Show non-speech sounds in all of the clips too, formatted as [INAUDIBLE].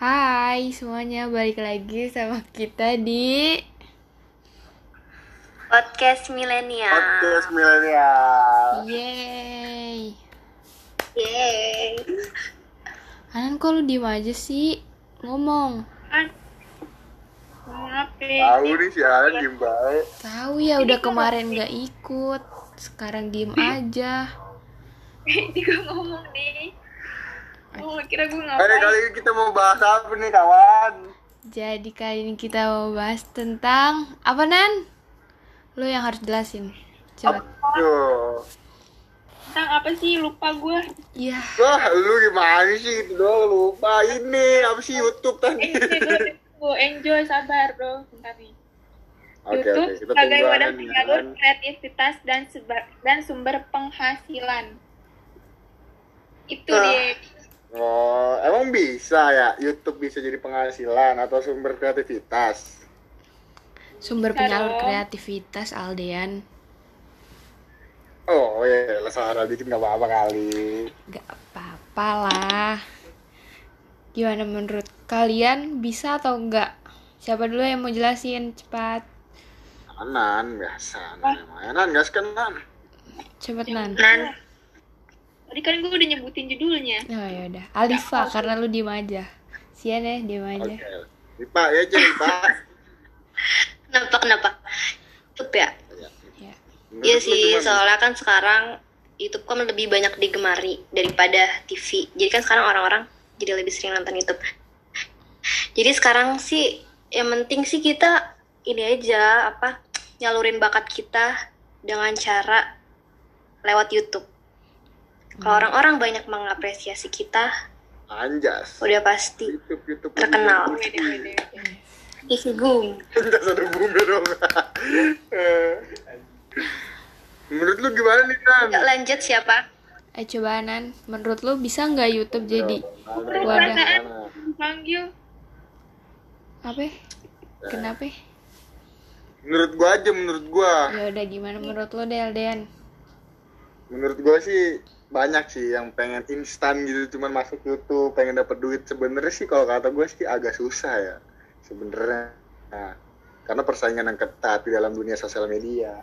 Hai semuanya, balik lagi sama kita di Podcast milenial. Podcast milenial. Yeay Yeay. Anan kok lu diem aja sih? Ngomong? Tahu nih si Alan diem baik. Tahu ya udah kemarin gak ikut Sekarang diem [LAUGHS] aja Ini gue ngomong nih. Oh, kira gue Eh ngapain? kali ini kita mau bahas apa nih kawan? Jadi kali ini kita mau bahas tentang Apa Nan? Lu yang harus jelasin Coba Aduh. Tentang apa sih? Lupa gue. Iya Wah lu gimana sih itu doang lupa ini apa sih YouTube Eh, tadi? gue gue enjoy sabar bro. Bentar nih. YouTube oke kita sebagai wadah penyalur kreativitas dan sebar dan sumber penghasilan. Itu Ah. dia. Oh emang bisa ya YouTube bisa jadi penghasilan atau sumber kreativitas? Sumber penyalur kreativitas Aldean Oh iya salah dikit nggak apa-apa kali. Gak apa-apa lah Gimana menurut kalian bisa atau enggak? Siapa dulu yang mau jelasin cepat Anan biasa. Anan. Anan gas kan Nan. Cepet Nan Nan. Tadi kan gue udah nyebutin judulnya. Oh ya udah Alifa karena lu diem aja Sian ya diem aja Oke. Lipa ya cek Lipa. [LAUGHS] Kenapa kenapa? YouTube ya? ya. Menurut Iya sih, gimana? soalnya kan sekarang YouTube kan lebih banyak digemari daripada TV. Jadi kan sekarang orang-orang jadi lebih sering nonton YouTube. Jadi sekarang sih yang penting sih kita ini aja apa nyalurin bakat kita dengan cara lewat YouTube. Kalau orang-orang banyak mengapresiasi kita, Anjas. udah pasti YouTube YouTube terkenal. Isi boom. Enggak satu bumi dong. Eh. Menurut lu gimana nih kan? Yuk lanjut siapa? Eh coba Nan Menurut lu bisa nggak YouTube jadi wadah dipanggil. Apa? Kenapa? Menurut gua aja menurut gua. Ya udah gimana menurut lu deh Aldean Menurut gua sih banyak sih yang pengen instan gitu cuman masuk YouTube pengen dapat duit. Sebenarnya sih kalau kata gue sih agak susah ya sebenarnya. Nah, karena persaingan yang ketat di dalam dunia sosial media.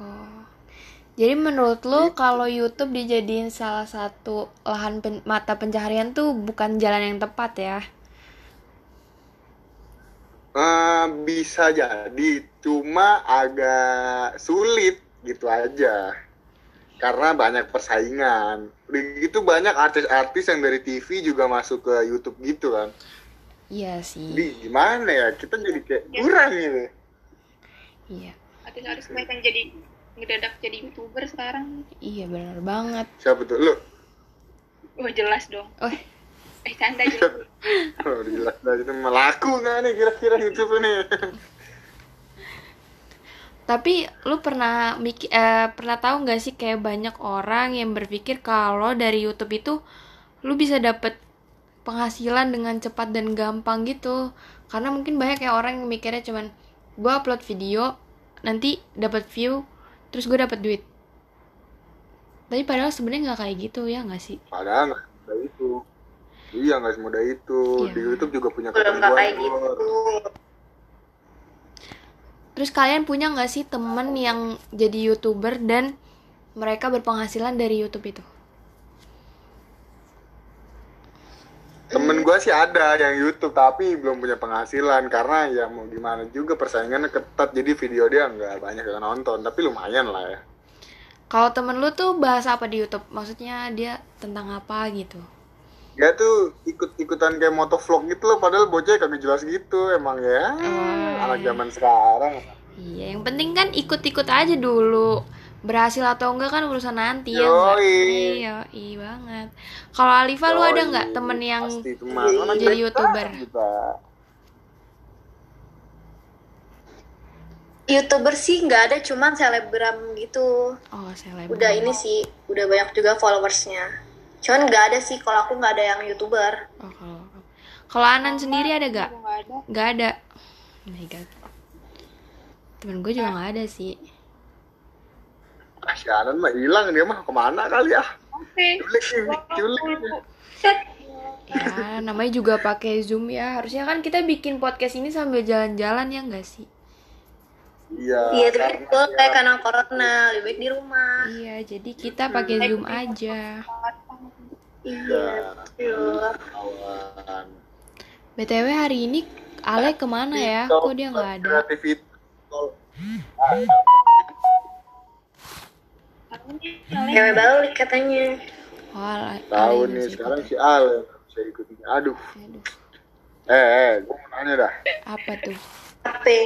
Oh. Jadi menurut lu kalau YouTube dijadiin salah satu lahan pen- mata pencaharian tuh bukan jalan yang tepat ya? Eh, bisa jadi cuma agak sulit gitu aja karena banyak persaingan udah gitu banyak artis-artis yang dari TV juga masuk ke YouTube gitu kan Iya sih. jadi gimana ya kita jadi kayak kurang gitu Iya. Artis-artis banyak yang jadi ngedadak jadi youtuber sekarang. Iya benar banget. siapa tuh lu Oh jelas dong. Oh, Eh canda juga. [LAUGHS] oh, jelas itu melaku nggak nih kira-kira YouTube ini [LAUGHS] tapi lu pernah mikir eh, pernah tahu nggak sih kayak banyak orang yang berpikir kalau dari YouTube itu lu bisa dapet penghasilan dengan cepat dan gampang gitu. Karena mungkin banyak ya orang yang mikirnya cuman gua upload video nanti dapat view terus gue dapat duit. Tapi padahal sebenarnya nggak kayak gitu ya nggak sih? padahal nggak semudah itu iya nggak semudah itu Iya. di YouTube juga punya kayak ketentuan gitu. Terus kalian punya nggak sih temen yang jadi youtuber dan mereka berpenghasilan dari YouTube itu? temen gue sih ada yang YouTube tapi belum punya penghasilan karena ya mau gimana juga persaingannya ketat jadi video dia nggak banyak yang nonton tapi lumayan lah ya Kalau temen lu tuh bahas apa di YouTube? Maksudnya dia tentang apa gitu? Dia tuh ikut-ikutan kayak motovlog gitu loh padahal bocah kagak jelas gitu emang ya Oh, anak zaman sekarang Iya, yang penting kan ikut-ikut aja dulu. Berhasil atau enggak kan urusan nanti ya enggak? Iya, iya banget. Kalau Alifa lu ada nggak temen yang pasti teman jadi YouTuber? kita. YouTuber sih nggak ada, cuman selebgram gitu. oh seleb? Udah ini sih, udah banyak juga followersnya. Cuman nggak ada sih, kalau aku nggak ada yang YouTuber. Oh, kalau kalau Anan sendiri ada gak? Nggak ada. Oh my god. Temen gue juga nggak ada sih. ah si Anan mah hilang dia mah ke mana kali ya Oke. culik nih culik Set. Ya, namanya juga pakai Zoom ya. Harusnya kan kita bikin podcast ini sambil jalan-jalan ya enggak sih? Iya. Iya, tapi karena gue ya, kayak karena corona, lebih baik di rumah. Iya, jadi kita pakai Zoom aja. Iya, kawan. BTW hari ini Ale ke mana ya? Kok dia nggak ada? Cewek balik katanya. Ale, Ale Tahu ini nih sekarang si Al bisa ikutin. Aduh. Aduh, Eh, eh, gue mau nanya dah. apa tuh? Apa?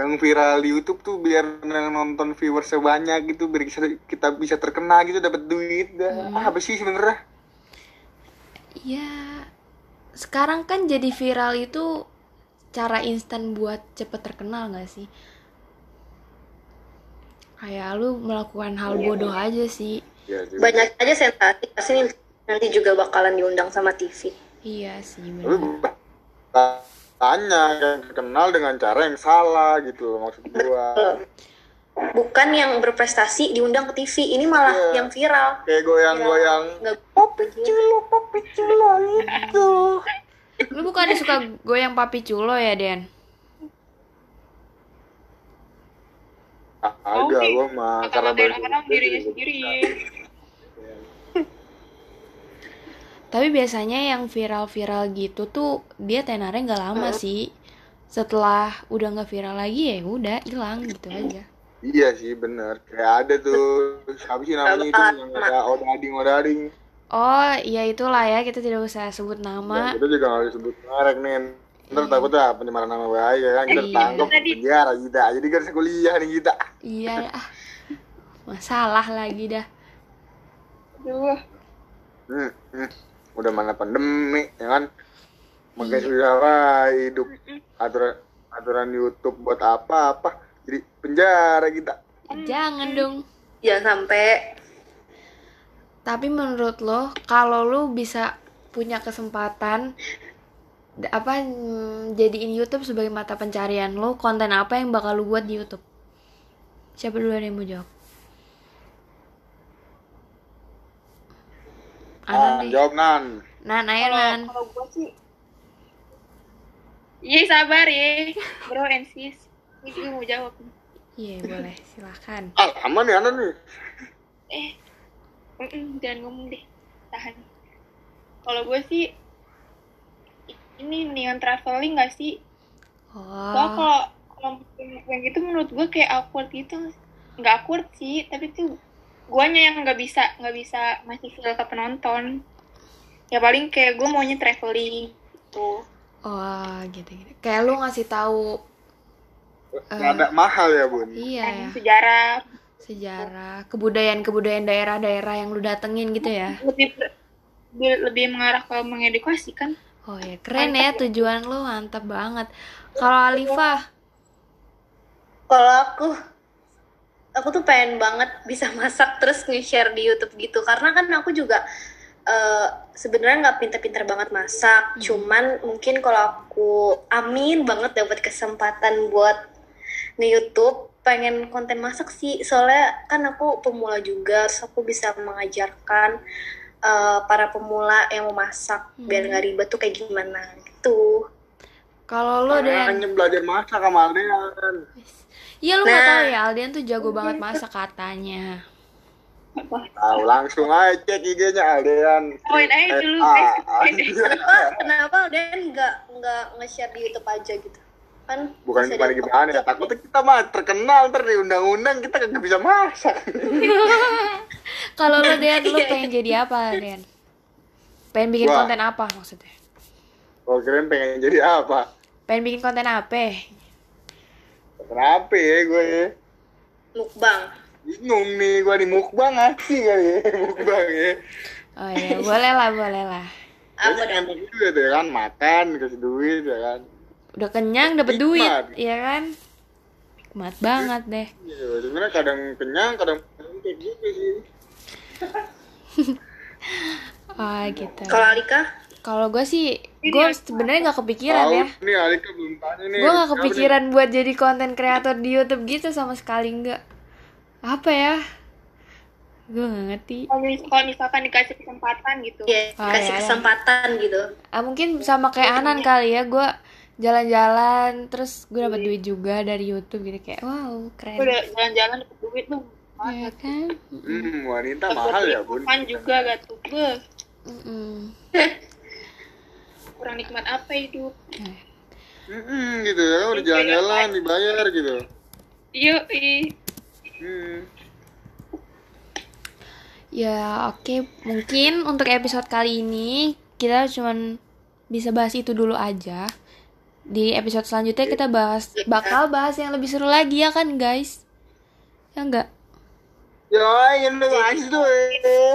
Yang viral di YouTube tuh biar yang nonton viewersnya banyak gitu, biar kita, kita bisa terkenal gitu, dapat duit dah. Ah, apa sih sebenarnya? Ya, sekarang kan jadi viral itu cara instan buat cepet terkenal nggak sih? Kayak lu melakukan hal bodoh aja sih. Ya, juga. Banyak aja sensasi, pasti nanti juga bakalan diundang sama TV. Iya sih, benar. Tanya yang terkenal dengan cara yang salah gitu loh maksud gua. [LAUGHS] Bukan yang berprestasi diundang ke TV, ini malah Iya. yang viral. Kayak goyang-goyang Nggak Popi culo, popi culo itu. Lu bukannya suka goyang papi culo ya, Den? Ah, agak gua mah karena baru dirinya sendiri. Tapi biasanya yang viral-viral gitu tuh dia tenarnya nggak lama sih. Setelah udah nggak viral lagi ya udah hilang gitu aja. Iya sih bener Kayak ada tuh Siapa sih namanya itu Yang ada odading-odading Oh, iya itulah ya, kita tidak usah sebut Ya, nama. kita juga gak disebut merek nih Ntar takutnya penyemaran nama bahaya kan Kita Iya. ditangkap penjara kita Jadi kan kuliah nih kita Iya, ah. Masalah lagi dah. Aduh, hmm, hmm. Udah mana pandemi ya kan? Makanya susah lah hidup aturan aturan YouTube buat apa-apa. Jadi penjara kita. Jangan dong. Jangan sampai. Tapi menurut lo, kalau lo bisa punya kesempatan apa mm, jadiin YouTube sebagai mata pencarian lo, konten apa yang bakal lo buat di YouTube? Siapa dulu yang mau jawab? Anan ah, deh. jawab nan Nan, ayo kalau Nan. kalau gue sih Iya sabar ya, bro and sis. Ini gue mau jawab. Iya, boleh. Silakan. ah aman ya nan nih Eh, mm-mm, jangan ngomong deh, tahan. Kalau gue sih, ini mendingan traveling gak sih? Soalnya Oh, kalau kalau yang gitu menurut gue kayak awkward gitu, nggak awkward sih, tapi tuh guanya yang nggak bisa nggak bisa ngasih feel ke penonton. Ya paling kayak gue maunya traveling gitu. oh gitu gitu. Kayak lu ngasih tahu Rada mahal ya bun iya ya, sejarah sejarah, kebudayaan-kebudayaan daerah-daerah yang lu datengin gitu ya. lebih lebih, mengarah ke mengedukasi kan Oh ya, keren ya tujuan lu, mantap banget. Kalau Alifah, kalau aku aku tuh pengen banget bisa [LAUGHS] masak terus nge-share di YouTube gitu. Karena kan aku juga eh, sebenarnya nggak pinter-pinter banget masak. Cuman mungkin kalau aku amin banget dapat kesempatan buat nge-YouTube pengen konten masak sih. Soalnya kan aku pemula juga terus aku bisa mengajarkan eh, para pemula yang mau masak. Biar nggak ribet tuh kayak gimana gitu kalau lu Dan, Makanya belajar masak sama Aldean iya lu nggak Nah. tahu ya Aldian tuh jago banget masak katanya. Tahu langsung aja cek IG-nya Aldean Poin aja dulu, Ah, guys. ah, kenapa kenapa Dan nggak nggak nge-share di YouTube aja gitu kan Bukan gimana gimana ya Takutnya kita mah terkenal Ntar di undang-undang kita kagak bisa masak [LAUGHS] Kalau lu Dan, lu Iya, pengen jadi apa Dan? Pengen bikin Wah. konten apa maksudnya? Kalau keren pengen jadi apa Pengen bikin konten apa? Kenapa ya gue ya mukbang Bingung nih gue di mukbang asli kali ya [LAUGHS] Mukbang ya Oh iya, boleh lah, boleh lah. apa enak juga tuh ya kan Makan dikasih duit ya kan Udah kenyang, dapet Nikmat. duit, iya kan? Nikmat banget deh. Iya, sebenarnya kadang kenyang, kadang kayak gitu sih. [LAUGHS] Oh gitu. kalau Alika Kalau gue sih, gue sebenarnya nggak kepikiran ya. nih Alika belum tanya nih. Gue nggak kepikiran buat jadi konten kreator di YouTube gitu sama sekali nggak. Apa ya? gue gak ngerti kalau mis- kalau misalkan dikasih kesempatan gitu ya Oh, kasih iya, iya. kesempatan gitu ah mungkin sama kayak Anan kali ya gue jalan-jalan terus gue dapat duit juga dari YouTube gitu kayak wow keren udah jalan-jalan dapet duit tuh ya kan Hmm, wanita mahal ya bun. Kan juga gak tuh Mm-mm. [LAUGHS] kurang nikmat apa hidup Hmm, gitu ya, udah jalan-jalan dibayar gitu. iya ih Hmm. Ya oke mungkin untuk episode kali ini kita cuman bisa bahas itu dulu aja. Di episode selanjutnya kita bahas bakal bahas yang lebih seru lagi ya kan guys? Ya enggak? Ya, lu aja tuh.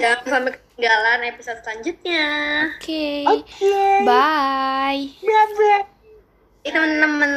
jangan sampai ketinggalan episode selanjutnya Oke. Bye. Ini temen-temen